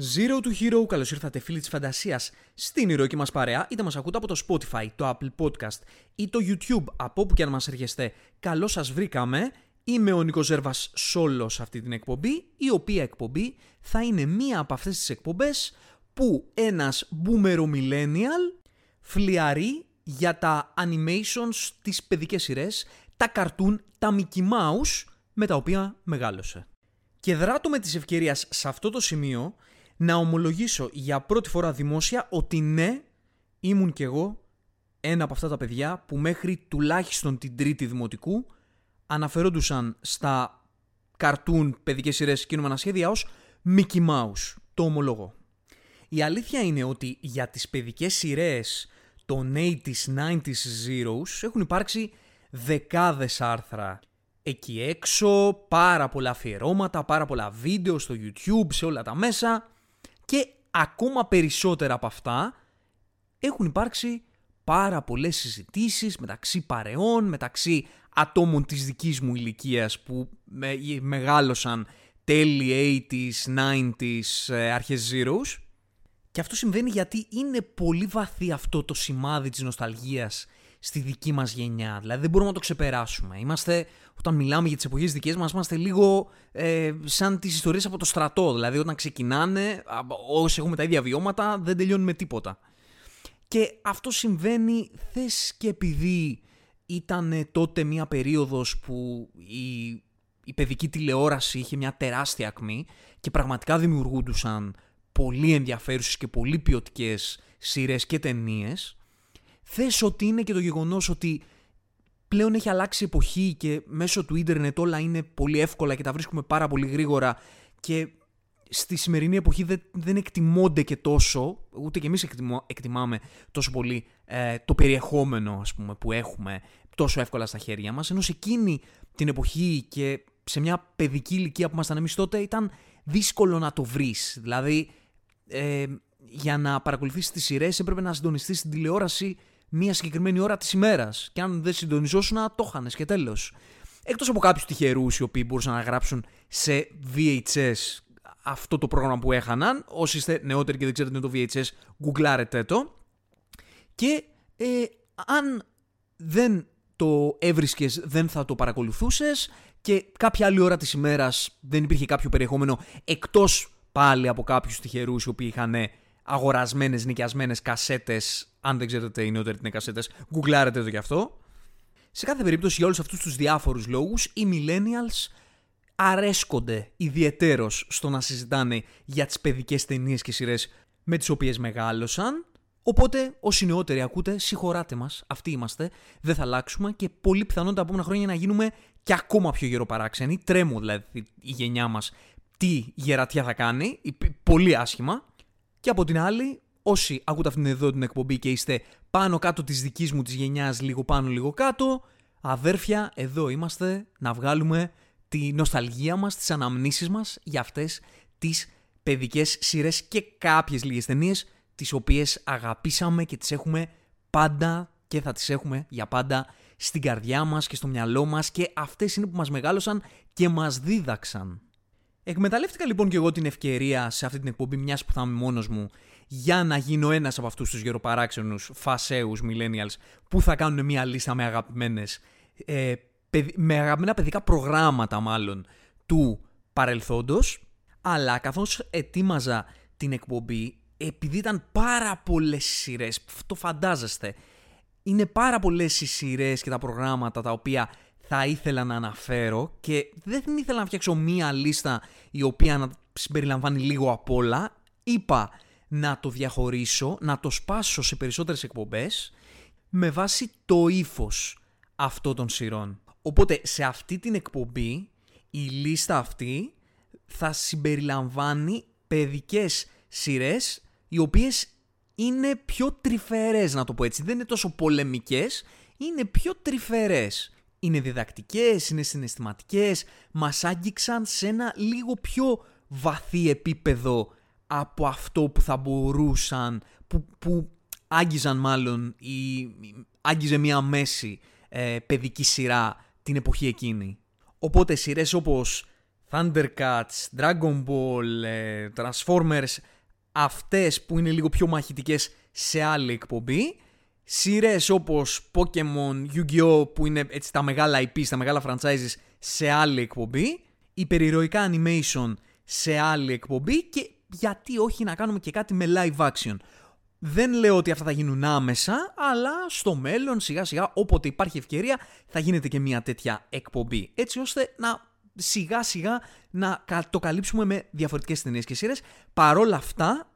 Zero to Hero, καλώς ήρθατε φίλοι της φαντασίας στην ηρωική μας παρέα, είτε μας ακούτε από το Spotify, το Apple Podcast ή το YouTube, από όπου και αν μας έρχεστε. Καλώς σας βρήκαμε. Είμαι ο Νίκος Ζέρβας Σόλος σε αυτή την εκπομπή, η οποία εκπομπή θα είναι μία από αυτές τις εκπομπές που ένας boomer millennial φλιαρεί για τα animations, τις παιδικές σειρές, τα cartoon, τα Mickey Mouse με τα οποία μεγάλωσε. Και δράτω με τις ευκαιρίες σε αυτό το σημείο να ομολογήσω για πρώτη φορά δημόσια ότι ναι, ήμουν κι εγώ ένα από αυτά τα παιδιά που μέχρι τουλάχιστον την τρίτη δημοτικού αναφερόντουσαν στα καρτούν παιδικές σειρές κινούμενα σχέδια ως Mickey Mouse. Το ομολογώ. Η αλήθεια είναι ότι για τις παιδικές σειρές των 80s, 90s, zeros έχουν υπάρξει δεκάδες άρθρα εκεί έξω, πάρα πολλά αφιερώματα, πάρα πολλά βίντεο στο YouTube, σε όλα τα μέσα και ακόμα περισσότερα από αυτά έχουν υπάρξει πάρα πολλές συζητήσεις μεταξύ παρεών, μεταξύ ατόμων της δικής μου ηλικίας που μεγάλωσαν τέλη 80s, 90s, ε, αρχές zeros. Και αυτό συμβαίνει γιατί είναι πολύ βαθύ αυτό το σημάδι της νοσταλγίας στη δική μας γενιά. Δηλαδή δεν μπορούμε να το ξεπεράσουμε. Είμαστε, όταν μιλάμε για τις εποχές δικές μας, είμαστε λίγο ε, σαν τις ιστορίες από το στρατό. Δηλαδή όταν ξεκινάνε, όσοι έχουμε τα ίδια βιώματα, δεν τελειώνουν με τίποτα. Και αυτό συμβαίνει, θες και επειδή ήταν τότε μια περίοδος που η, η παιδική τηλεόραση είχε μια τεράστια ακμή και πραγματικά δημιουργούντουσαν πολύ ενδιαφέρουσες και πολύ ποιοτικές σειρές και ταινίες θες ότι είναι και το γεγονός ότι πλέον έχει αλλάξει η εποχή και μέσω του ίντερνετ όλα είναι πολύ εύκολα και τα βρίσκουμε πάρα πολύ γρήγορα και στη σημερινή εποχή δεν, δεν εκτιμώνται και τόσο, ούτε και εμείς εκτιμάμε τόσο πολύ ε, το περιεχόμενο ας πούμε, που έχουμε τόσο εύκολα στα χέρια μας, ενώ σε εκείνη την εποχή και σε μια παιδική ηλικία που ήμασταν εμείς τότε ήταν δύσκολο να το βρεις. Δηλαδή, ε, για να παρακολουθήσεις τις σειρές έπρεπε να συντονιστείς στην τηλεόραση μία συγκεκριμένη ώρα της ημέρας. Και αν δεν συντονιζόσουν, το χάνες και τέλος. Εκτός από κάποιους τυχερούς οι οποίοι μπορούσαν να γράψουν σε VHS αυτό το πρόγραμμα που έχαναν. Όσοι είστε νεότεροι και δεν ξέρετε τι είναι το VHS, γκουγκλάρετε το. Και ε, αν δεν το έβρισκες, δεν θα το παρακολουθούσες και κάποια άλλη ώρα της ημέρας δεν υπήρχε κάποιο περιεχόμενο εκτός πάλι από κάποιους τυχερούς οι οποίοι είχαν αγορασμένες, νοικιασμένες κασέτες. Αν δεν ξέρετε οι νεότεροι τι είναι κασέτες, γκουγκλάρετε το γι' αυτό. Σε κάθε περίπτωση, για όλους αυτούς τους διάφορους λόγους, οι millennials αρέσκονται ιδιαιτέρως στο να συζητάνε για τις παιδικές ταινίες και σειρές με τις οποίες μεγάλωσαν. Οπότε, όσοι νεότεροι ακούτε, συγχωράτε μας, αυτοί είμαστε, δεν θα αλλάξουμε και πολύ πιθανόν τα επόμενα χρόνια να γίνουμε και ακόμα πιο γεροπαράξενοι. Τρέμω δηλαδή η γενιά μας τι γερατιά θα κάνει, πολύ άσχημα. Και από την άλλη, όσοι ακούτε αυτήν εδώ την εκπομπή και είστε πάνω κάτω της δικής μου της γενιάς, λίγο πάνω λίγο κάτω, αδέρφια, εδώ είμαστε να βγάλουμε τη νοσταλγία μας, τις αναμνήσεις μας για αυτές τις παιδικές σειρές και κάποιες λίγες ταινίες, τις οποίες αγαπήσαμε και τις έχουμε πάντα και θα τις έχουμε για πάντα στην καρδιά μας και στο μυαλό μας και αυτές είναι που μας μεγάλωσαν και μας δίδαξαν. Εκμεταλλεύτηκα λοιπόν και εγώ την ευκαιρία σε αυτή την εκπομπή, μιας που θα είμαι μόνος μου, για να γίνω ένας από αυτούς τους γεροπαράξενους φασαίου millennials που θα κάνουν μια λίστα με αγαπημένες. Ε, με αγαπημένα παιδικά προγράμματα μάλλον του παρελθόντος αλλά καθώς ετοίμαζα την εκπομπή επειδή ήταν πάρα πολλές σειρές, το φαντάζεστε είναι πάρα πολλές οι σειρές και τα προγράμματα τα οποία θα ήθελα να αναφέρω και δεν ήθελα να φτιάξω μία λίστα η οποία να συμπεριλαμβάνει λίγο απ' όλα. Είπα να το διαχωρίσω, να το σπάσω σε περισσότερες εκπομπές με βάση το ύφος αυτών των σειρών. Οπότε σε αυτή την εκπομπή η λίστα αυτή θα συμπεριλαμβάνει παιδικές σειρές οι οποίες είναι πιο τρυφερές να το πω έτσι. Δεν είναι τόσο πολεμικές, είναι πιο τρυφερές είναι διδακτικές, είναι συναισθηματικές, μας άγγιξαν σε ένα λίγο πιο βαθύ επίπεδο από αυτό που θα μπορούσαν, που, που άγγιζαν μάλλον, ή άγγιζε μια μέση ε, παιδική σειρά την εποχή εκείνη. Οπότε σειρές όπως Thundercats, Dragon Ball, ε, Transformers, αυτές που είναι λίγο πιο μαχητικές σε άλλη εκπομπή. Σειρές όπως Pokemon, Yu-Gi-Oh! που είναι έτσι τα μεγάλα IP, τα μεγάλα franchises σε άλλη εκπομπή. Υπερηρωικά animation σε άλλη εκπομπή και γιατί όχι να κάνουμε και κάτι με live action. Δεν λέω ότι αυτά θα γίνουν άμεσα, αλλά στο μέλλον σιγά σιγά όποτε υπάρχει ευκαιρία θα γίνεται και μια τέτοια εκπομπή. Έτσι ώστε να σιγά σιγά να το καλύψουμε με διαφορετικές ταινίες και σειρές. Παρόλα αυτά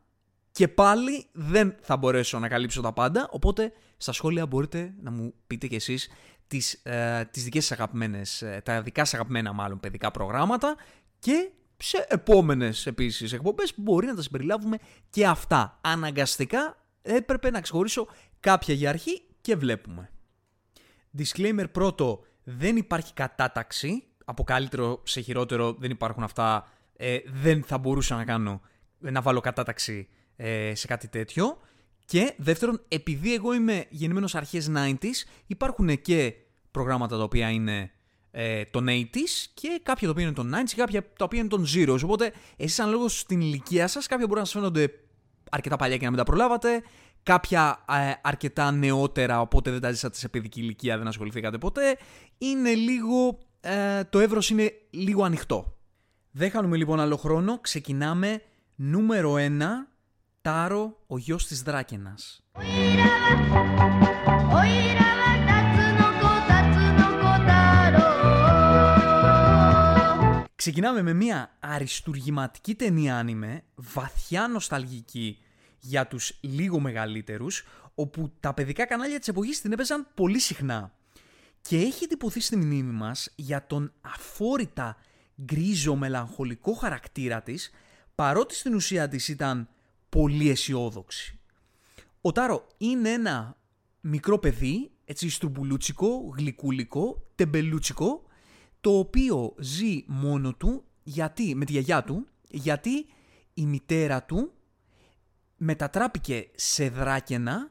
και πάλι δεν θα μπορέσω να καλύψω τα πάντα, οπότε στα σχόλια μπορείτε να μου πείτε κι εσείς τις, ε, τις δικές σας αγαπημένες, ε, τα δικά σας αγαπημένα μάλλον παιδικά προγράμματα και σε επόμενες επίσης εκπομπές μπορεί να τα συμπεριλάβουμε και αυτά. Αναγκαστικά έπρεπε να ξεχωρίσω κάποια για αρχή και βλέπουμε. Disclaimer πρώτο, δεν υπάρχει κατάταξη. Από καλύτερο σε χειρότερο δεν υπάρχουν αυτά. Ε, δεν θα μπορούσα να κάνω, να βάλω κατάταξη ε, σε κάτι τέτοιο. Και δεύτερον, επειδή εγώ είμαι γεννημένος αρχές 90s, υπάρχουν και προγράμματα τα οποία είναι ε, των 80s και κάποια τα οποία είναι των 90s και κάποια τα οποία είναι των Zeros. Οπότε εσείς αναλόγω στην ηλικία σας, κάποια μπορεί να σας φαίνονται αρκετά παλιά και να μην τα προλάβατε, κάποια ε, αρκετά νεότερα, οπότε δεν τα ζήσατε σε παιδική ηλικία, δεν ασχοληθήκατε ποτέ. Είναι λίγο, ε, το εύρος είναι λίγο ανοιχτό. Δεν χάνουμε λοιπόν άλλο χρόνο, ξεκινάμε νούμερο 1, Τάρο, ο γιος της Δράκενας. Ξεκινάμε με μια αριστουργηματική ταινία άνιμε, βαθιά νοσταλγική για τους λίγο μεγαλύτερους, όπου τα παιδικά κανάλια της εποχής την έπαιζαν πολύ συχνά. Και έχει τυπωθεί στη μνήμη μας για τον αφόρητα γκρίζο μελαγχολικό χαρακτήρα της, παρότι στην ουσία της ήταν πολύ αισιόδοξη. Ο Τάρο είναι ένα μικρό παιδί, έτσι στρουμπουλούτσικο, γλυκούλικο, τεμπελούτσικο, το οποίο ζει μόνο του, γιατί, με τη γιαγιά του, γιατί η μητέρα του μετατράπηκε σε δράκαινα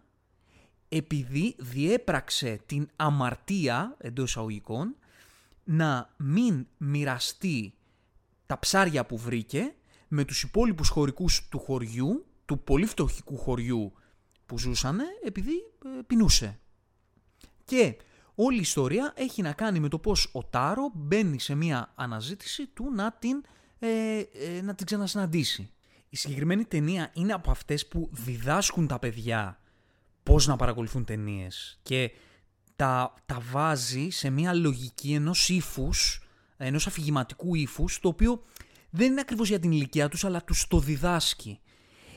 επειδή διέπραξε την αμαρτία εντός εισαγωγικών να μην μοιραστεί τα ψάρια που βρήκε με τους υπόλοιπους χωρικούς του χωριού, του πολύ φτωχικού χωριού που ζούσανε, επειδή ε, πεινούσε. Και όλη η ιστορία έχει να κάνει με το πώς ο Τάρο μπαίνει σε μια αναζήτηση του να την, ε, ε, να την ξανασυναντήσει. Η συγκεκριμένη ταινία είναι από αυτές που διδάσκουν τα παιδιά πώς να παρακολουθούν ταινίες και τα, τα βάζει σε μια λογική ενός ύφους, ενός αφηγηματικού ύφους, το οποίο δεν είναι ακριβώς για την ηλικία τους, αλλά τους το διδάσκει.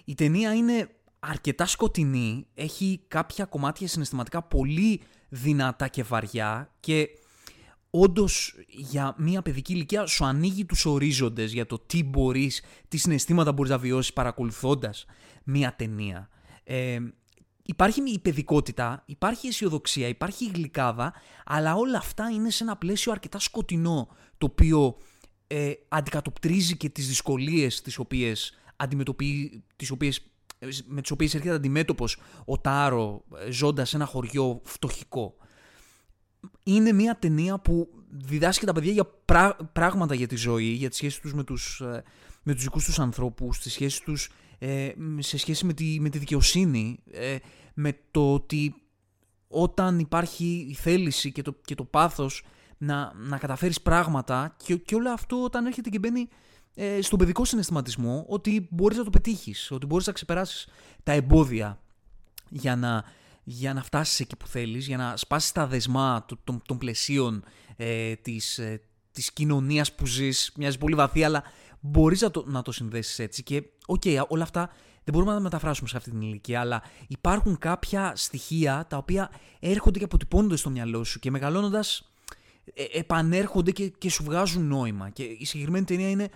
Η ταινία είναι αρκετά σκοτεινή, έχει κάποια κομμάτια συναισθηματικά πολύ δυνατά και βαριά και όντως για μια παιδική ηλικία σου ανοίγει τους ορίζοντες για το τι μπορείς, τι συναισθήματα μπορείς να βιώσεις παρακολουθώντας μια ταινία. Ε, υπάρχει η παιδικότητα, υπάρχει η αισιοδοξία, υπάρχει η γλυκάδα, αλλά όλα αυτά είναι σε ένα πλαίσιο αρκετά σκοτεινό, το οποίο ε, αντικατοπτρίζει και τις δυσκολίες τις οποίες αντιμετωπίζει, τις οποίες με τις οποίες έρχεται αντιμέτωπος ο Τάρο ε, ζώντας σε ένα χωριό φτωχικό. Είναι μια ταινία που διδάσκει τα παιδιά για πράγματα για τη ζωή, για τις σχέσεις τους με τους, ε, με τους δικούς τους ανθρώπους, τις σχέσεις τους ε, σε σχέση με τη, με τη δικαιοσύνη, με το ότι όταν υπάρχει η θέληση και το, και το πάθος να, να καταφέρεις πράγματα και, και όλο αυτό όταν έρχεται και μπαίνει ε, στον παιδικό συναισθηματισμό ότι μπορείς να το πετύχεις, ότι μπορείς να ξεπεράσεις τα εμπόδια για να, για να φτάσεις εκεί που θέλεις, για να σπάσεις τα δεσμά των, των πλαισίων ε, της, ε, της κοινωνίας που ζεις, μοιάζει πολύ βαθύ, αλλά μπορείς να το, να το συνδέσεις έτσι και ok, okay, όλα αυτά δεν μπορούμε να τα μεταφράσουμε σε αυτή την ηλικία, αλλά υπάρχουν κάποια στοιχεία τα οποία έρχονται και αποτυπώνονται στο μυαλό σου και μεγαλώνοντας ε, επανέρχονται και, και σου βγάζουν νόημα. Και η συγκεκριμένη ταινία είναι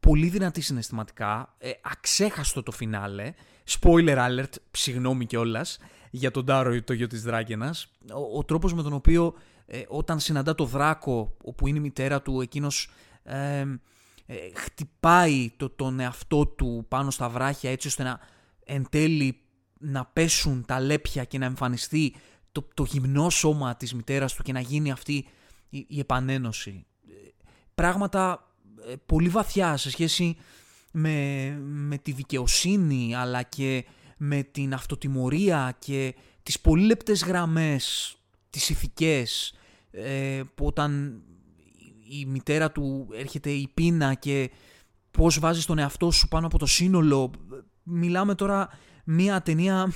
πολύ δυνατή συναισθηματικά, ε, αξέχαστο το φινάλε, spoiler alert, συγγνώμη κιόλας για τον Τάρο ή το γιο της Δράκενας, ο, ο τρόπος με τον οποίο ε, όταν συναντά το Δράκο, όπου είναι η μητέρα του, εκείνος ε, χτυπάει το, τον εαυτό του πάνω στα βράχια έτσι ώστε να εν τέλει να πέσουν τα λέπια και να εμφανιστεί το, το γυμνό σώμα της μητέρας του και να γίνει αυτή η, η επανένωση. Πράγματα ε, πολύ βαθιά σε σχέση με, με τη δικαιοσύνη αλλά και με την αυτοτιμωρία και τις πολύ λεπτές γραμμές, τις ηθικές, ε, που όταν η μητέρα του έρχεται η πείνα και πώς βάζεις τον εαυτό σου πάνω από το σύνολο. Μιλάμε τώρα μια ταινία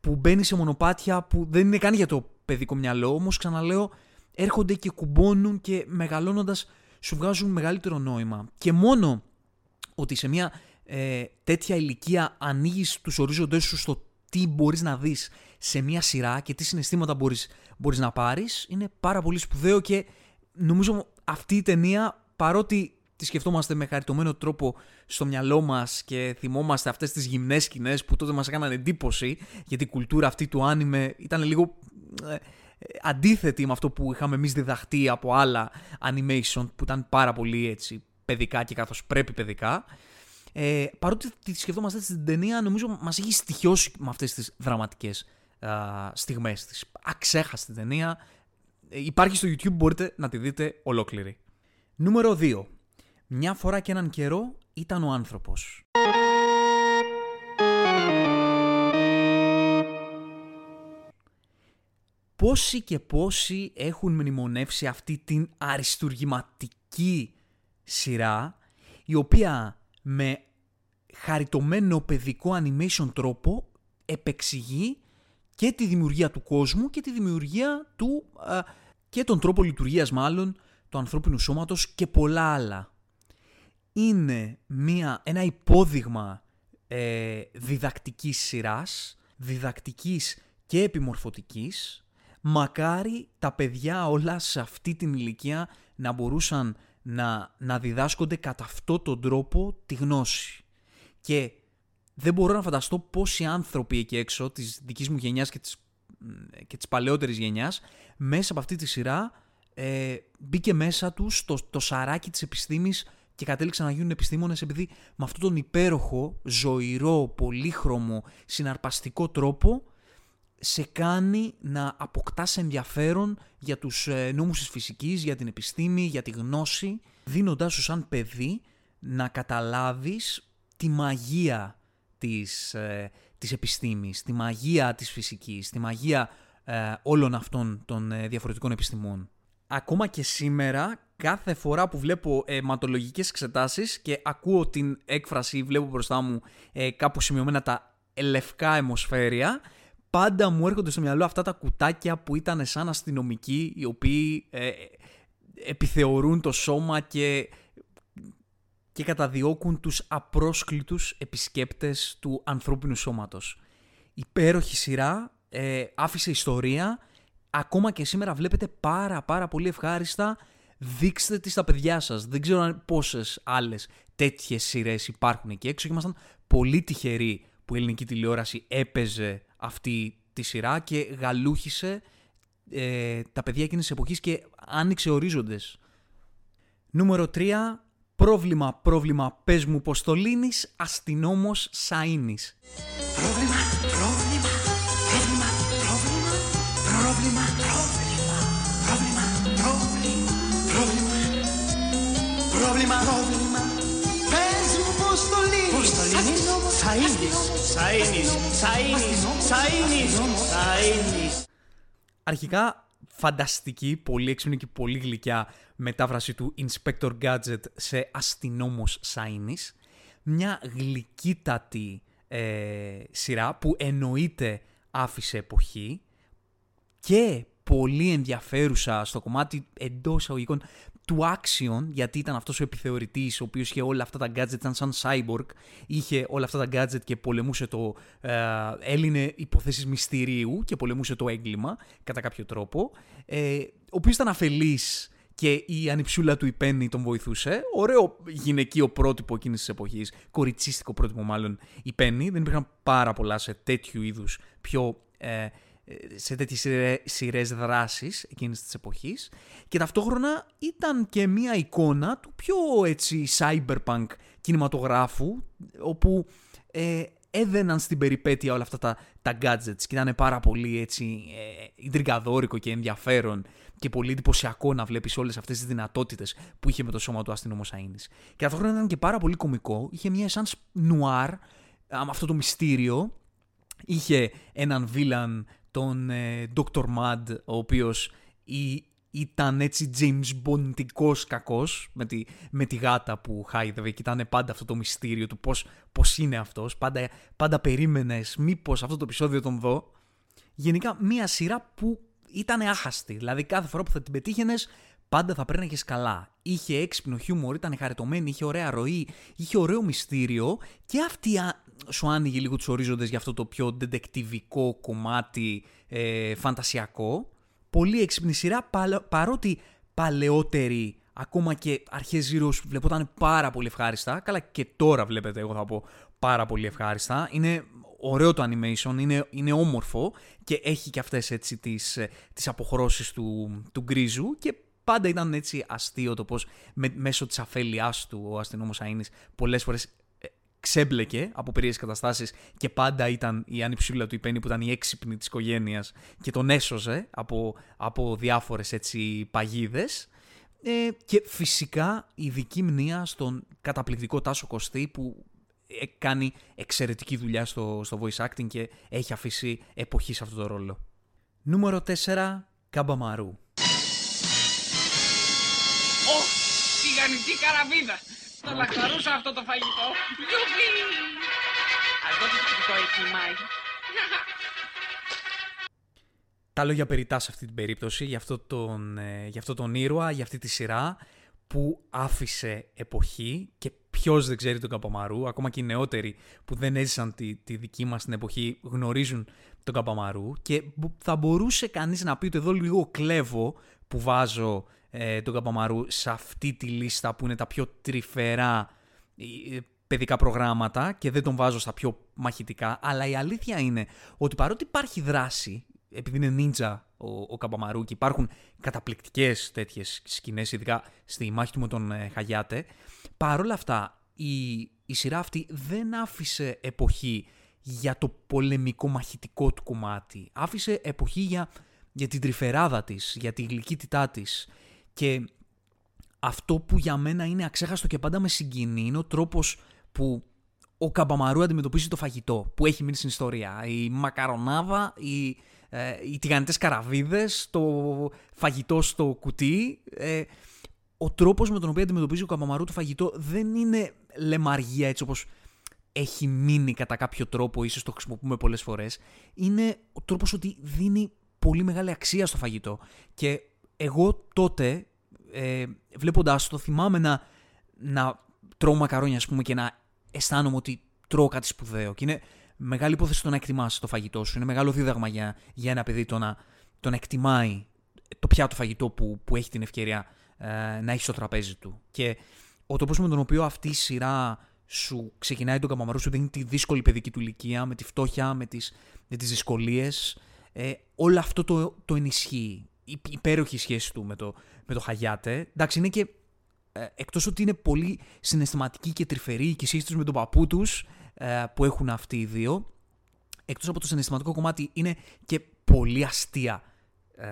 που μπαίνει σε μονοπάτια που δεν είναι καν για το παιδικό μυαλό, όμως ξαναλέω έρχονται και κουμπώνουν και μεγαλώνοντας σου βγάζουν μεγαλύτερο νόημα. Και μόνο ότι σε μια ε, τέτοια ηλικία ανοίγεις τους ορίζοντές σου στο τι μπορείς να δεις σε μια σειρά και τι συναισθήματα μπορείς, μπορείς να πάρεις είναι πάρα πολύ σπουδαίο και νομίζω αυτή η ταινία παρότι τη σκεφτόμαστε με χαριτωμένο τρόπο στο μυαλό μας και θυμόμαστε αυτές τις γυμνές σκηνές που τότε μας έκαναν εντύπωση γιατί η κουλτούρα αυτή του άνιμε ήταν λίγο ε, αντίθετη με αυτό που είχαμε εμείς διδαχτεί από άλλα animation που ήταν πάρα πολύ έτσι παιδικά και καθώς πρέπει παιδικά. Ε, παρότι τη σκεφτόμαστε έτσι στην ταινία νομίζω μας έχει στοιχειώσει με αυτές τις δραματικές α, στιγμές της. Αξέχαστη ταινία. Ε, υπάρχει στο YouTube μπορείτε να τη δείτε ολόκληρη. Νούμερο 2 μια φορά και έναν καιρό ήταν ο άνθρωπος. Πόσοι και πόσοι έχουν μνημονεύσει αυτή την αριστουργηματική σειρά η οποία με χαριτωμένο παιδικό animation τρόπο επεξηγεί και τη δημιουργία του κόσμου και τη δημιουργία του και τον τρόπο λειτουργίας μάλλον του ανθρώπινου σώματος και πολλά άλλα είναι μια, ένα υπόδειγμα ε, διδακτικής σειράς, διδακτικής και επιμορφωτικής. Μακάρι τα παιδιά όλα σε αυτή την ηλικία να μπορούσαν να, να διδάσκονται κατά αυτόν τον τρόπο τη γνώση. Και δεν μπορώ να φανταστώ πόσοι άνθρωποι εκεί έξω της δικής μου γενιάς και της, και της παλαιότερης γενιάς μέσα από αυτή τη σειρά ε, μπήκε μέσα τους το, το σαράκι της επιστήμης και κατέληξαν να γίνουν επιστήμονες επειδή με αυτόν τον υπέροχο, ζωηρό, πολύχρωμο, συναρπαστικό τρόπο σε κάνει να αποκτάς ενδιαφέρον για τους ε, νόμους της φυσικής, για την επιστήμη, για τη γνώση, δίνοντάς σου σαν παιδί να καταλάβεις τη μαγεία της, ε, της επιστήμης, τη μαγεία της φυσικής, τη μαγεία ε, όλων αυτών των διαφορετικών επιστημών. Ακόμα και σήμερα κάθε φορά που βλέπω ε, αιματολογικές εξετάσεις και ακούω την έκφραση, βλέπω μπροστά μου ε, κάπου σημειωμένα τα λευκά αιμοσφαίρια, πάντα μου έρχονται στο μυαλό αυτά τα κουτάκια που ήταν σαν αστυνομικοί, οι οποίοι ε, επιθεωρούν το σώμα και, και καταδιώκουν τους απρόσκλητους επισκέπτες του ανθρώπινου σώματος. Υπέροχη σειρά, ε, άφησε ιστορία, ακόμα και σήμερα βλέπετε πάρα πάρα πολύ ευχάριστα δείξτε τη στα παιδιά σας. Δεν ξέρω πόσες άλλες τέτοιες σειρές υπάρχουν εκεί έξω και ήμασταν πολύ τυχεροί που η ελληνική τηλεόραση έπαιζε αυτή τη σειρά και γαλούχησε ε, τα παιδιά εκείνης της εποχής και άνοιξε ορίζοντες. Νούμερο 3. Πρόβλημα, πρόβλημα, πες μου πως το λύνεις, αστυνόμος Σαΐνης. Πρόβλημα, πρόβλημα, πρόβλημα, πρόβλημα, πρόβλημα, πρόβλημα. Πρόβλημα, πρόβλημα. Πες μου πώς το λύνεις. Πώς το λύνεις. Σαΐνης. Σαΐνης. Σαΐνης. Σαΐνης. Αρχικά φανταστική, πολύ έξυπνη και πολύ γλυκιά μετάφραση του Inspector Gadget σε αστυνόμος Σαΐνης. Μια γλυκύτατη ε, σειρά που εννοείται άφησε εποχή και πολύ ενδιαφέρουσα στο κομμάτι εντός εισαγωγικών του Axion, γιατί ήταν αυτός ο επιθεωρητής ο οποίος είχε όλα αυτά τα gadget, ήταν σαν cyborg, είχε όλα αυτά τα gadget και πολεμούσε το... Ε, έλυνε υποθέσεις μυστηρίου και πολεμούσε το έγκλημα κατά κάποιο τρόπο, ε, ο οποίος ήταν αφελής και η ανιψούλα του η Πέννη τον βοηθούσε. Ωραίο γυναικείο πρότυπο εκείνης της εποχής, κοριτσίστικο πρότυπο μάλλον η Πέννη. Δεν υπήρχαν πάρα πολλά σε τέτοιου είδους πιο ε, σε τέτοιες σειρές δράσης εκείνης της εποχής και ταυτόχρονα ήταν και μια εικόνα του πιο έτσι cyberpunk κινηματογράφου όπου ε, έδαιναν στην περιπέτεια όλα αυτά τα, τα gadgets και ήταν πάρα πολύ έτσι ε, και ενδιαφέρον και πολύ εντυπωσιακό να βλέπεις όλες αυτές τις δυνατότητες που είχε με το σώμα του αστυνόμο Σαΐνης. Και ταυτόχρονα ήταν και πάρα πολύ κωμικό. Είχε μια σαν νουάρ, αυτό το μυστήριο. Είχε έναν βίλαν, τον ε, Dr. Mad, ο οποίος ήταν έτσι James Bondικός κακός με τη, με τη γάτα που χάιδευε και ήταν πάντα αυτό το μυστήριο του πώς, πώς είναι αυτός. Πάντα, πάντα περίμενες μήπως αυτό το επεισόδιο τον δω. Γενικά μία σειρά που ήταν άχαστη. Δηλαδή κάθε φορά που θα την πετύχαινες, πάντα θα παίρναγε καλά. Είχε έξυπνο χιούμορ, ήταν χαριτωμένη, είχε ωραία ροή, είχε ωραίο μυστήριο και αυτή σου άνοιγε λίγο τους ορίζοντες για αυτό το πιο ντεντεκτιβικό κομμάτι ε, φαντασιακό πολύ έξυπνη σειρά, παρότι παλαιότερη, ακόμα και αρχές Zero βλεπόταν πάρα πολύ ευχάριστα. Καλά και τώρα βλέπετε, εγώ θα πω, πάρα πολύ ευχάριστα. Είναι ωραίο το animation, είναι, είναι όμορφο και έχει και αυτές έτσι τις, ε, τις αποχρώσεις του, του γκρίζου και πάντα ήταν έτσι αστείο το πώς με, μέσω της αφέλειάς του ο αστυνόμος Αΐνης πολλές φορές ξέμπλεκε από περίεργες καταστάσεις και πάντα ήταν η Άννη Ψούλα του Υπένη που ήταν η έξυπνη της οικογένειας και τον έσωζε από, από διάφορες έτσι παγίδες. Ε, και φυσικά η δική μνήα στον καταπληκτικό Τάσο Κωστή που ε, κάνει εξαιρετική δουλειά στο, στο voice acting και έχει αφήσει εποχή σε αυτό το ρόλο. Νούμερο 4. Καμπαμαρού. Τηγανιτή καραβίδα! Θα λαχταρούσα αυτό το φαγητό. Γιουπί! Ας δω το φαγητό εκεί, Μάη. Τα λόγια περιτά σε αυτή την περίπτωση, για αυτό, τον, ε, για αυτό τον ήρωα, για αυτή τη σειρά που άφησε εποχή και ποιος δεν ξέρει τον Καπαμαρού, ακόμα και οι νεότεροι που δεν έζησαν τη, τη δική μας την εποχή γνωρίζουν τον Καπαμαρού και θα μπορούσε κανείς να πει ότι εδώ λίγο κλέβω που βάζω ε, τον Καπαμαρού σε αυτή τη λίστα που είναι τα πιο τρυφερά ε, παιδικά προγράμματα και δεν τον βάζω στα πιο μαχητικά, αλλά η αλήθεια είναι ότι παρότι υπάρχει δράση, επειδή είναι νίντζα ο, ο Καπαμαρού και υπάρχουν καταπληκτικές τέτοιες σκηνές, ειδικά στη μάχη του με τον ε, Χαγιάτε, παρόλα αυτά η, η σειρά αυτή δεν άφησε εποχή για το πολεμικό μαχητικό του κομμάτι. Άφησε εποχή για, για την τρυφεράδα της, για τη γλυκύτητά της, και αυτό που για μένα είναι αξέχαστο και πάντα με συγκινεί είναι ο τρόπος που ο Καμπαμαρού αντιμετωπίζει το φαγητό που έχει μείνει στην ιστορία. Η μακαρονάδα, οι, ε, οι τηγανιτές καραβίδες, το φαγητό στο κουτί. Ε, ο τρόπος με τον οποίο αντιμετωπίζει ο Καμπαμαρού το φαγητό δεν είναι λεμαργία έτσι όπως έχει μείνει κατά κάποιο τρόπο, ίσως το χρησιμοποιούμε πολλές φορές. Είναι ο τρόπος ότι δίνει πολύ μεγάλη αξία στο φαγητό. Και εγώ τότε, ε, βλέποντάς το, θυμάμαι να, να τρώω μακαρόνια, ας πούμε, και να αισθάνομαι ότι τρώω κάτι σπουδαίο. Και είναι μεγάλη υπόθεση το να εκτιμάς το φαγητό σου. Είναι μεγάλο δίδαγμα για, για ένα παιδί το να, το να εκτιμάει το πιάτο φαγητό που, που έχει την ευκαιρία ε, να έχει στο τραπέζι του. Και ο τρόπος με τον οποίο αυτή η σειρά σου ξεκινάει τον καμαμαρού, σου δίνει τη δύσκολη παιδική του ηλικία, με τη φτώχεια, με τις, με τις δυσκολίες. Ε, όλο αυτό το, το ενισχύει υπέροχη σχέση του με το, με το Χαγιάτε. Εντάξει, είναι και ε, εκτός ότι είναι πολύ συναισθηματική και τρυφερή και η σχέση τους με τον παππού τους ε, που έχουν αυτοί οι δύο, εκτός από το συναισθηματικό κομμάτι είναι και πολύ αστεία. Ε,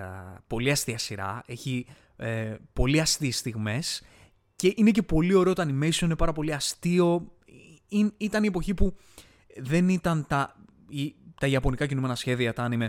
πολύ αστεία σειρά, έχει ε, πολύ αστείες στιγμές και είναι και πολύ ωραίο το animation, είναι πάρα πολύ αστείο. Ε, ήταν η εποχή που δεν ήταν τα, τα ιαπωνικά κινούμενα σχέδια, τα anime,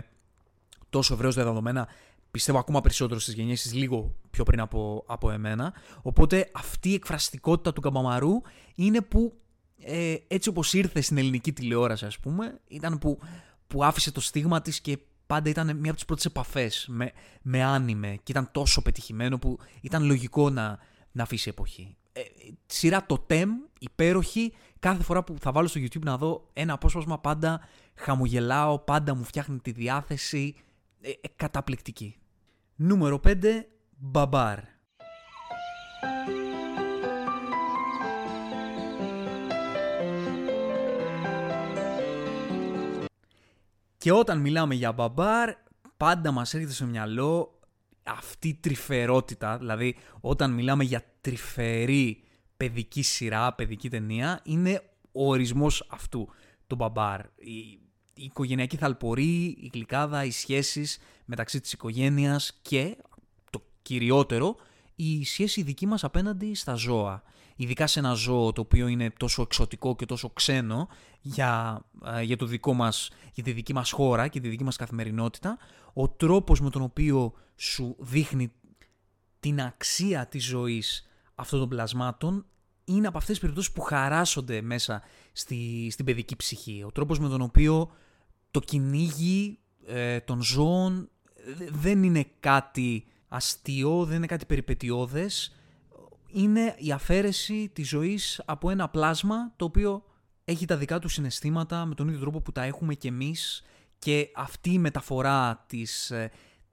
τόσο ευρέως δεδομένα πιστεύω ακόμα περισσότερο στις γενιές λίγο πιο πριν από, από εμένα. Οπότε αυτή η εκφραστικότητα του Καμπαμαρού είναι που ε, έτσι όπως ήρθε στην ελληνική τηλεόραση ας πούμε, ήταν που, που άφησε το στίγμα της και πάντα ήταν μία από τις πρώτες επαφές με, με άνιμε και ήταν τόσο πετυχημένο που ήταν λογικό να, να αφήσει εποχή. Ε, σειρά το TEM, υπέροχη, κάθε φορά που θα βάλω στο YouTube να δω ένα απόσπασμα πάντα χαμογελάω, πάντα μου φτιάχνει τη διάθεση, ε, ε καταπληκτική. Νούμερο 5. Μπαμπάρ. Και όταν μιλάμε για μπαμπάρ, πάντα μας έρχεται στο μυαλό αυτή η τρυφερότητα, δηλαδή όταν μιλάμε για τρυφερή παιδική σειρά, παιδική ταινία, είναι ο ορισμός αυτού, το μπαμπάρ. Η, η οικογενειακή θαλπορή, η γλυκάδα, οι σχέσεις μεταξύ της οικογένειας και κυριότερο η σχέση δική μας απέναντι στα ζώα. Ειδικά σε ένα ζώο το οποίο είναι τόσο εξωτικό και τόσο ξένο για, ε, για, το δικό μας, για τη δική μας χώρα και τη δική μας καθημερινότητα, ο τρόπος με τον οποίο σου δείχνει την αξία της ζωής αυτών των πλασμάτων είναι από αυτές τις περιπτώσεις που χαράσσονται μέσα στη, στην παιδική ψυχή. Ο τρόπος με τον οποίο το κυνήγι ε, των ζώων δεν είναι κάτι αστείο, δεν είναι κάτι περιπετειώδες. Είναι η αφαίρεση της ζωής από ένα πλάσμα το οποίο έχει τα δικά του συναισθήματα με τον ίδιο τρόπο που τα έχουμε κι εμείς και αυτή η μεταφορά της, ε,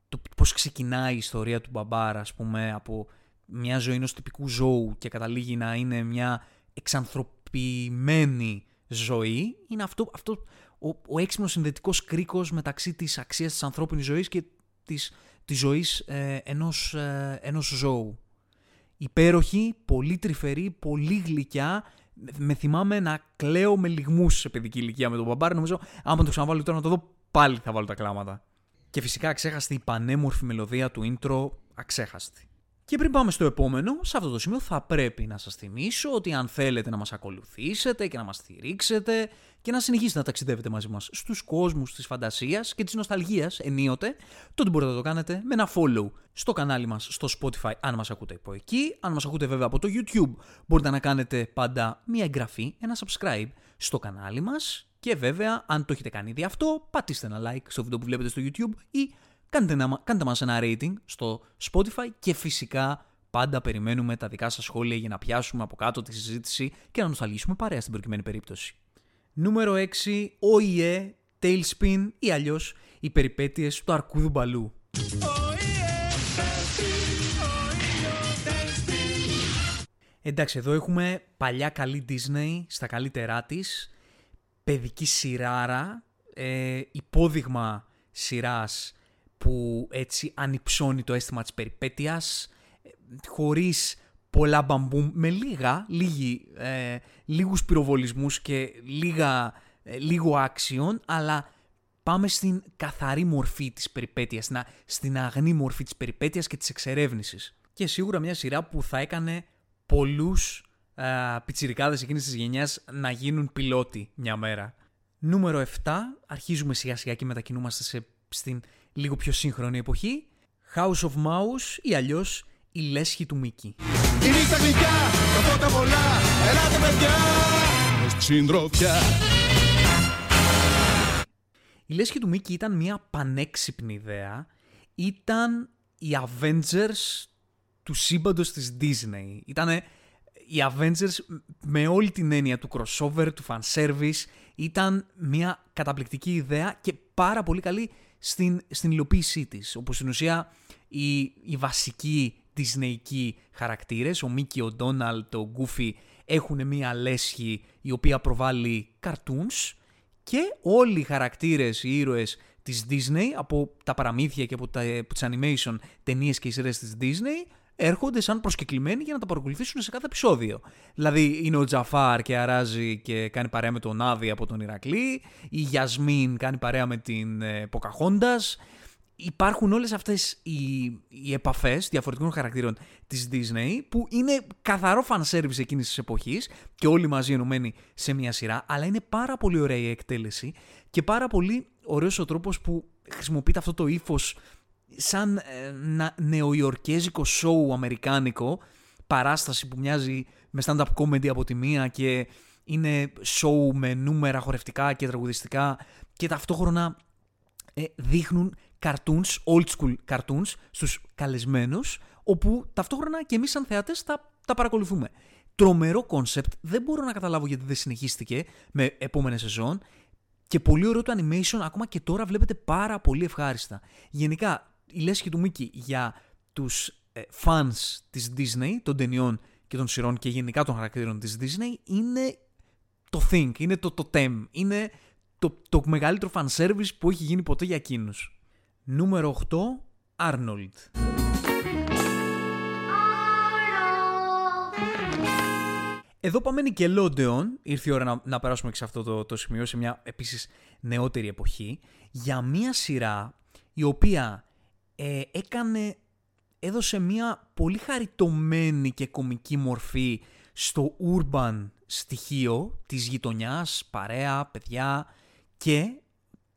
το πώς ξεκινάει η ιστορία του μπαμπάρα, ας πούμε, από μια ζωή ενός τυπικού ζώου και καταλήγει να είναι μια εξανθρωπημένη ζωή, είναι αυτό, αυτό ο, ο έξυπνος συνδετικός κρίκος μεταξύ της αξίας της ανθρώπινης ζωής και της, της ζωής ε, ενός, ε, ενός ζώου. Υπέροχη, πολύ τρυφερή, πολύ γλυκιά. Με θυμάμαι να κλαίω με λιγμούς σε παιδική ηλικία με τον μπαμπάρα. Νομίζω, άμα το ξαναβάλω τώρα να το δω, πάλι θα βάλω τα κλάματα. Και φυσικά αξέχαστη η πανέμορφη μελωδία του intro, αξέχαστη. Και πριν πάμε στο επόμενο, σε αυτό το σημείο θα πρέπει να σας θυμίσω ότι αν θέλετε να μας ακολουθήσετε και να μας στηρίξετε και να συνεχίσετε να ταξιδεύετε μαζί μας στους κόσμους της φαντασίας και της νοσταλγίας ενίοτε, τότε μπορείτε να το κάνετε με ένα follow στο κανάλι μας στο Spotify αν μας ακούτε από εκεί. Αν μας ακούτε βέβαια από το YouTube μπορείτε να κάνετε πάντα μια εγγραφή, ένα subscribe στο κανάλι μας και βέβαια αν το έχετε κάνει ήδη αυτό πατήστε ένα like στο βίντεο που βλέπετε στο YouTube ή κάντε, ένα, κάντε μας ένα rating στο Spotify και φυσικά πάντα περιμένουμε τα δικά σας σχόλια για να πιάσουμε από κάτω τη συζήτηση και να νοσταλγήσουμε παρέα στην προκειμένη περίπτωση. Νούμερο 6. ΟΗΕ, Tailspin ή αλλιώς οι περιπέτειες του Αρκούδου Μπαλού. Εντάξει, εδώ έχουμε παλιά καλή Disney στα καλύτερά της, παιδική σειράρα, ε, υπόδειγμα σειράς που έτσι ανυψώνει το αίσθημα της περιπέτειας, χωρίς πολλά μπαμπούμ, με λίγα, λίγοι, ε, λίγους πυροβολισμούς και λίγα, ε, λίγο άξιον, αλλά πάμε στην καθαρή μορφή της περιπέτειας, στην, στην αγνή μορφή της περιπέτειας και της εξερεύνησης. Και σίγουρα μια σειρά που θα έκανε πολλούς ε, πιτσιρικάδες εκείνης της γενιάς να γίνουν πιλότοι μια μέρα. Νούμερο 7, αρχίζουμε σιγά σιγά και μετακινούμαστε σε, στην λίγο πιο σύγχρονη εποχή, House of Mouse ή αλλιώς η λέσχη του Μίκη. Η νύχτα γλυκιά, τα φώτα πολλά, ελάτε παιδιά, συντροφιά. Η λέσχη του Μίκη ήταν μια πανέξυπνη ιδέα. Ήταν οι Avengers του σύμπαντος της Disney. Ήταν οι Avengers με όλη την έννοια του crossover, του fanservice. Ήταν μια καταπληκτική ιδέα και πάρα πολύ καλή στην, στην υλοποίησή της. Όπως στην ουσία οι, οι βασικοί Disneyικοί χαρακτήρες, ο Μίκη, ο Ντόναλτ, ο Γκούφι έχουν μία λέσχη η οποία προβάλλει cartoons και όλοι οι χαρακτήρες, οι ήρωες της Disney από τα παραμύθια και από, τα, από τις animation ταινίες και οι σειρές της Disney έρχονται σαν προσκεκλημένοι για να τα παρακολουθήσουν σε κάθε επεισόδιο. Δηλαδή είναι ο Τζαφάρ και αράζει και κάνει παρέα με τον Άδη από τον Ηρακλή, η Γιασμίν κάνει παρέα με την ε, Ποκαχόντας. Υπάρχουν όλες αυτές οι, οι επαφές διαφορετικών χαρακτήρων της Disney που είναι καθαρό fan service εκείνης της εποχής και όλοι μαζί ενωμένοι σε μια σειρά, αλλά είναι πάρα πολύ ωραία η εκτέλεση και πάρα πολύ ωραίος ο τρόπος που χρησιμοποιείται αυτό το ύφος σαν ε, νεοϊορκέζικο σοου αμερικάνικο, παράσταση που μοιάζει με stand-up comedy από τη μία και είναι show με νούμερα χορευτικά και τραγουδιστικά και ταυτόχρονα ε, δείχνουν cartoons, old school cartoons στους καλεσμένους όπου ταυτόχρονα και εμείς σαν θεατές τα, τα παρακολουθούμε. Τρομερό concept, δεν μπορώ να καταλάβω γιατί δεν συνεχίστηκε με επόμενη σεζόν και πολύ ωραίο το animation, ακόμα και τώρα βλέπεται πάρα πολύ ευχάριστα. Γενικά, η λέσχη του Μίκη για τους ε, fans της Disney, των ταινιών και των σειρών και γενικά των χαρακτήρων της Disney είναι το thing, είναι το totem, είναι το, το μεγαλύτερο fan service που έχει γίνει ποτέ για εκείνους. Νούμερο 8, Arnold. Εδώ πάμε Nickelodeon, ήρθε η ώρα να, να περάσουμε και σε αυτό το, το σημείο, σε μια επίσης νεότερη εποχή, για μια σειρά η οποία ε, έκανε έδωσε μια πολύ χαριτωμένη και κομική μορφή στο urban στοιχείο της γειτονιάς, παρέα, παιδιά και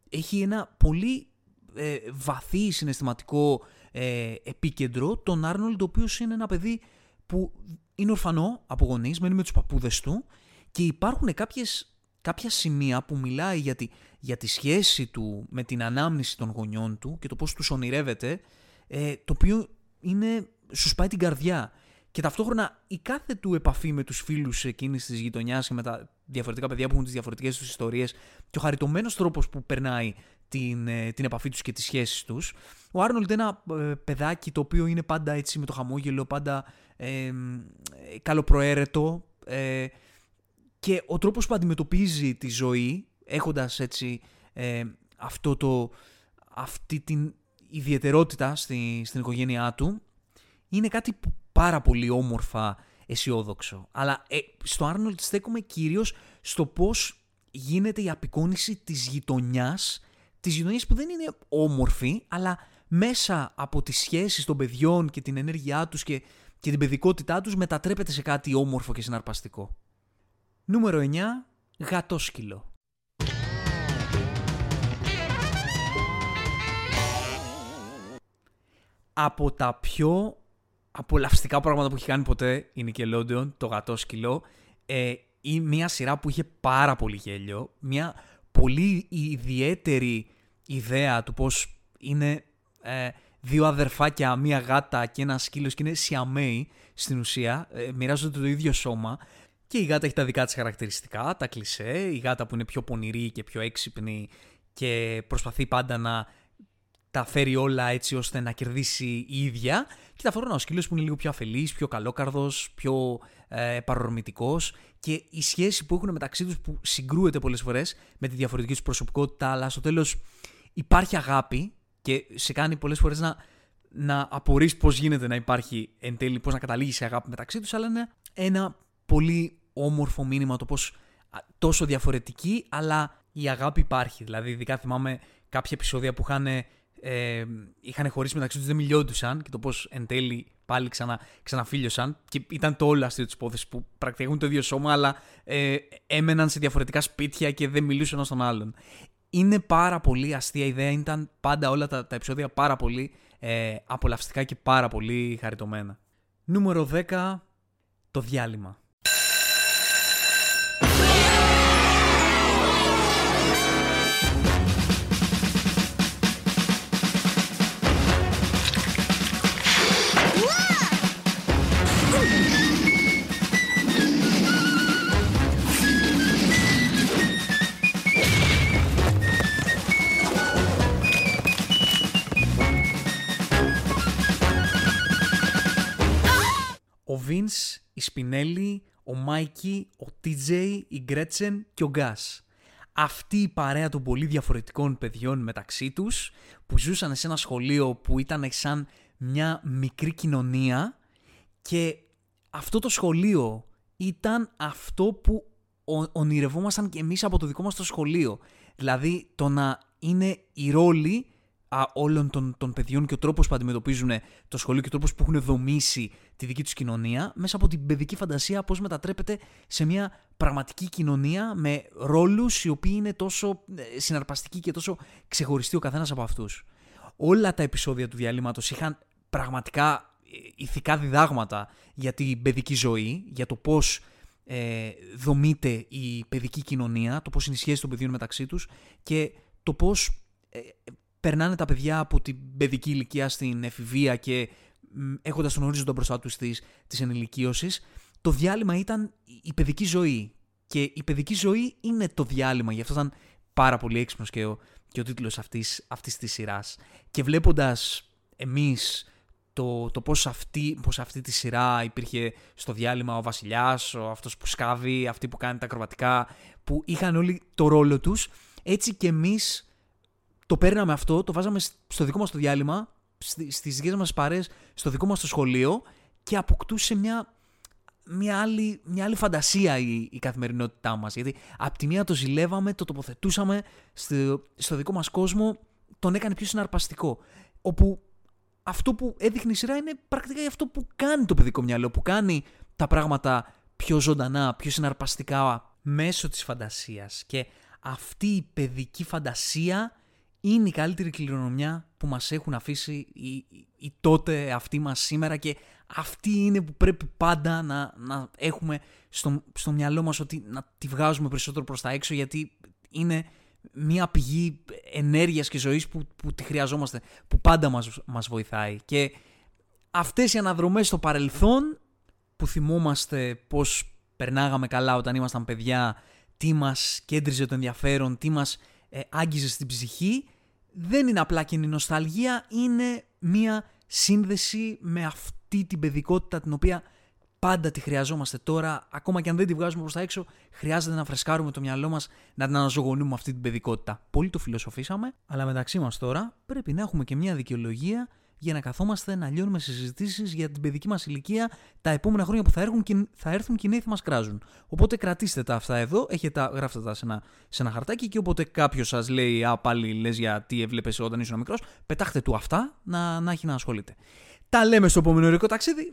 έχει ένα πολύ ε, βαθύ συναισθηματικό ε, επίκεντρο. Τον Άρνολντ, ο οποίος είναι ένα παιδί που είναι ορφανό από γονείς, μένει με τους παππούδες του και υπάρχουν κάποιες, κάποια σημεία που μιλάει για τη, για τη σχέση του με την ανάμνηση των γονιών του και το πώς τους ονειρεύεται, ε, το οποίο είναι, σου σπάει την καρδιά. Και ταυτόχρονα η κάθε του επαφή με τους φίλους εκείνης της γειτονιάς και με τα διαφορετικά παιδιά που έχουν τις διαφορετικές τους ιστορίες και ο χαριτωμένος τρόπος που περνάει την, ε, την επαφή τους και τις σχέσεις τους. Ο Άρνολντ είναι ένα ε, παιδάκι το οποίο είναι πάντα έτσι με το χαμόγελο, πάντα ε, καλοπροαίρετο ε, και ο τρόπος που αντιμετωπίζει τη ζωή έχοντας έτσι ε, αυτό το, αυτή την ιδιαιτερότητα στη, στην οικογένειά του είναι κάτι πάρα πολύ όμορφα αισιόδοξο. Αλλά ε, στο Άρνολτ στέκομαι κυρίως στο πώς γίνεται η απεικόνηση της γειτονιάς, της γειτονιάς που δεν είναι όμορφη, αλλά μέσα από τις σχέσεις των παιδιών και την ενέργειά τους και, και την παιδικότητά τους μετατρέπεται σε κάτι όμορφο και συναρπαστικό. Νούμερο 9. Γατόσκυλο. Από τα πιο απολαυστικά πράγματα που έχει κάνει ποτέ η Nickelodeon, το γατόσκυλο, ε, ή μια σειρά που είχε πάρα πολύ γέλιο, μια πολύ ιδιαίτερη ιδέα του πώς είναι ε, δύο αδερφάκια, μία γάτα και ένα σκύλος και είναι σιαμέοι στην ουσία, ε, μοιράζονται το ίδιο σώμα και η γάτα έχει τα δικά της χαρακτηριστικά, τα κλισέ, η γάτα που είναι πιο πονηρή και πιο έξυπνη και προσπαθεί πάντα να τα φέρει όλα έτσι ώστε να κερδίσει η ίδια και ταυτόχρονα ο σκύλος που είναι λίγο πιο αφελής, πιο καλόκαρδος, πιο ε, παρορμητικός και η σχέση που έχουν μεταξύ τους που συγκρούεται πολλές φορές με τη διαφορετική τους προσωπικότητα αλλά στο τέλος υπάρχει αγάπη και σε κάνει πολλές φορές να, να απορείς πώς γίνεται να υπάρχει εν τέλει, πώς να καταλήγει σε αγάπη μεταξύ τους αλλά είναι ένα πολύ όμορφο μήνυμα το πώς τόσο διαφορετική αλλά η αγάπη υπάρχει. Δηλαδή ειδικά θυμάμαι κάποια επεισόδια που είχαν ε, είχαν χωρίσει μεταξύ τους, δεν μιλιόντουσαν και το πώς εν τέλει πάλι ξανα, ξαναφίλιωσαν. Και ήταν το όλο αστείο της υπόθεσης που πρακτικούν το ίδιο σώμα, αλλά ε, έμεναν σε διαφορετικά σπίτια και δεν μιλούσαν ένα τον άλλον. Είναι πάρα πολύ αστεία ιδέα. Ήταν πάντα όλα τα, τα επεισόδια πάρα πολύ ε, απολαυστικά και πάρα πολύ χαριτωμένα. Νούμερο 10. Το διάλειμμα. Vince, η Σπινέλη, ο Μάικη, ο TJ, η Γκρέτσεν και ο Γκάς. Αυτή η παρέα των πολύ διαφορετικών παιδιών μεταξύ τους που ζούσαν σε ένα σχολείο που ήταν σαν μια μικρή κοινωνία και αυτό το σχολείο ήταν αυτό που ονειρευόμασταν και εμείς από το δικό μας το σχολείο. Δηλαδή το να είναι η ρόλη α, όλων των, των παιδιών και ο τρόπος που αντιμετωπίζουν το σχολείο και ο τρόπος που έχουν δομήσει τη δική τους κοινωνία μέσα από την παιδική φαντασία πώς μετατρέπεται σε μια πραγματική κοινωνία με ρόλους οι οποίοι είναι τόσο ε, συναρπαστικοί και τόσο ξεχωριστοί ο καθένας από αυτούς. Όλα τα επεισόδια του διαλύματος είχαν πραγματικά ε, ηθικά διδάγματα για την παιδική ζωή, για το πώς ε, δομείται η παιδική κοινωνία, το πώς είναι η σχέση των παιδιών μεταξύ τους και το πώς ε, περνάνε τα παιδιά από την παιδική ηλικία στην εφηβεία και έχοντας τον ορίζοντα μπροστά τους της, της ενηλικίωσης, το διάλειμμα ήταν η παιδική ζωή. Και η παιδική ζωή είναι το διάλειμμα, γι' αυτό ήταν πάρα πολύ έξυπνος και ο, και ο τίτλος αυτής, αυτής της σειράς. Και βλέποντας εμείς το, το πώς, αυτή, πώς αυτή τη σειρά υπήρχε στο διάλειμμα ο βασιλιάς, ο αυτός που σκάβει, αυτοί που κάνει τα ακροβατικά, που είχαν όλοι το ρόλο τους, έτσι και εμείς το παίρναμε αυτό, το βάζαμε στο δικό μας το διάλειμμα, στις δικές μας παρές, στο δικό μας το σχολείο και αποκτούσε μια, μια, άλλη, μια άλλη φαντασία η, η καθημερινότητά μας. Γιατί από τη μία το ζηλεύαμε, το τοποθετούσαμε στο, στο δικό μας κόσμο, τον έκανε πιο συναρπαστικό. Όπου αυτό που έδειχνε η σειρά είναι πρακτικά αυτό που κάνει το παιδικό μυαλό, που κάνει τα πράγματα πιο ζωντανά, πιο συναρπαστικά μέσω της φαντασίας. Και αυτή η παιδική φαντασία είναι η καλύτερη κληρονομιά που μας έχουν αφήσει οι, οι, τότε αυτοί μας σήμερα και αυτή είναι που πρέπει πάντα να, να έχουμε στο, στο μυαλό μας ότι να τη βγάζουμε περισσότερο προς τα έξω γιατί είναι μια πηγή ενέργειας και ζωής που, που τη χρειαζόμαστε, που πάντα μας, μας βοηθάει. Και αυτές οι αναδρομές στο παρελθόν που θυμόμαστε πώς περνάγαμε καλά όταν ήμασταν παιδιά, τι μας κέντριζε το ενδιαφέρον, τι μας ε, άγγιζε στην ψυχή, δεν είναι απλά κοινή νοσταλγία, είναι μια σύνδεση με αυτή την παιδικότητα την οποία πάντα τη χρειαζόμαστε τώρα, ακόμα και αν δεν τη βγάζουμε προς τα έξω, χρειάζεται να φρεσκάρουμε το μυαλό μας, να την αναζωογονούμε αυτή την παιδικότητα. Πολύ το φιλοσοφήσαμε, αλλά μεταξύ μας τώρα πρέπει να έχουμε και μια δικαιολογία για να καθόμαστε να λιώνουμε συζητήσεις για την παιδική μας ηλικία τα επόμενα χρόνια που θα έρθουν και, θα έρθουν και οι νέοι θα μας κράζουν. Οπότε κρατήστε τα αυτά εδώ, έχετε, γράφτε τα σε ένα, σε ένα χαρτάκι και όποτε κάποιος σας λέει Α, πάλι λες για τι έβλεπες όταν ήσουν μικρός, πετάχτε του αυτά να, να έχει να ασχολείται. Τα λέμε στο επόμενο ταξίδι.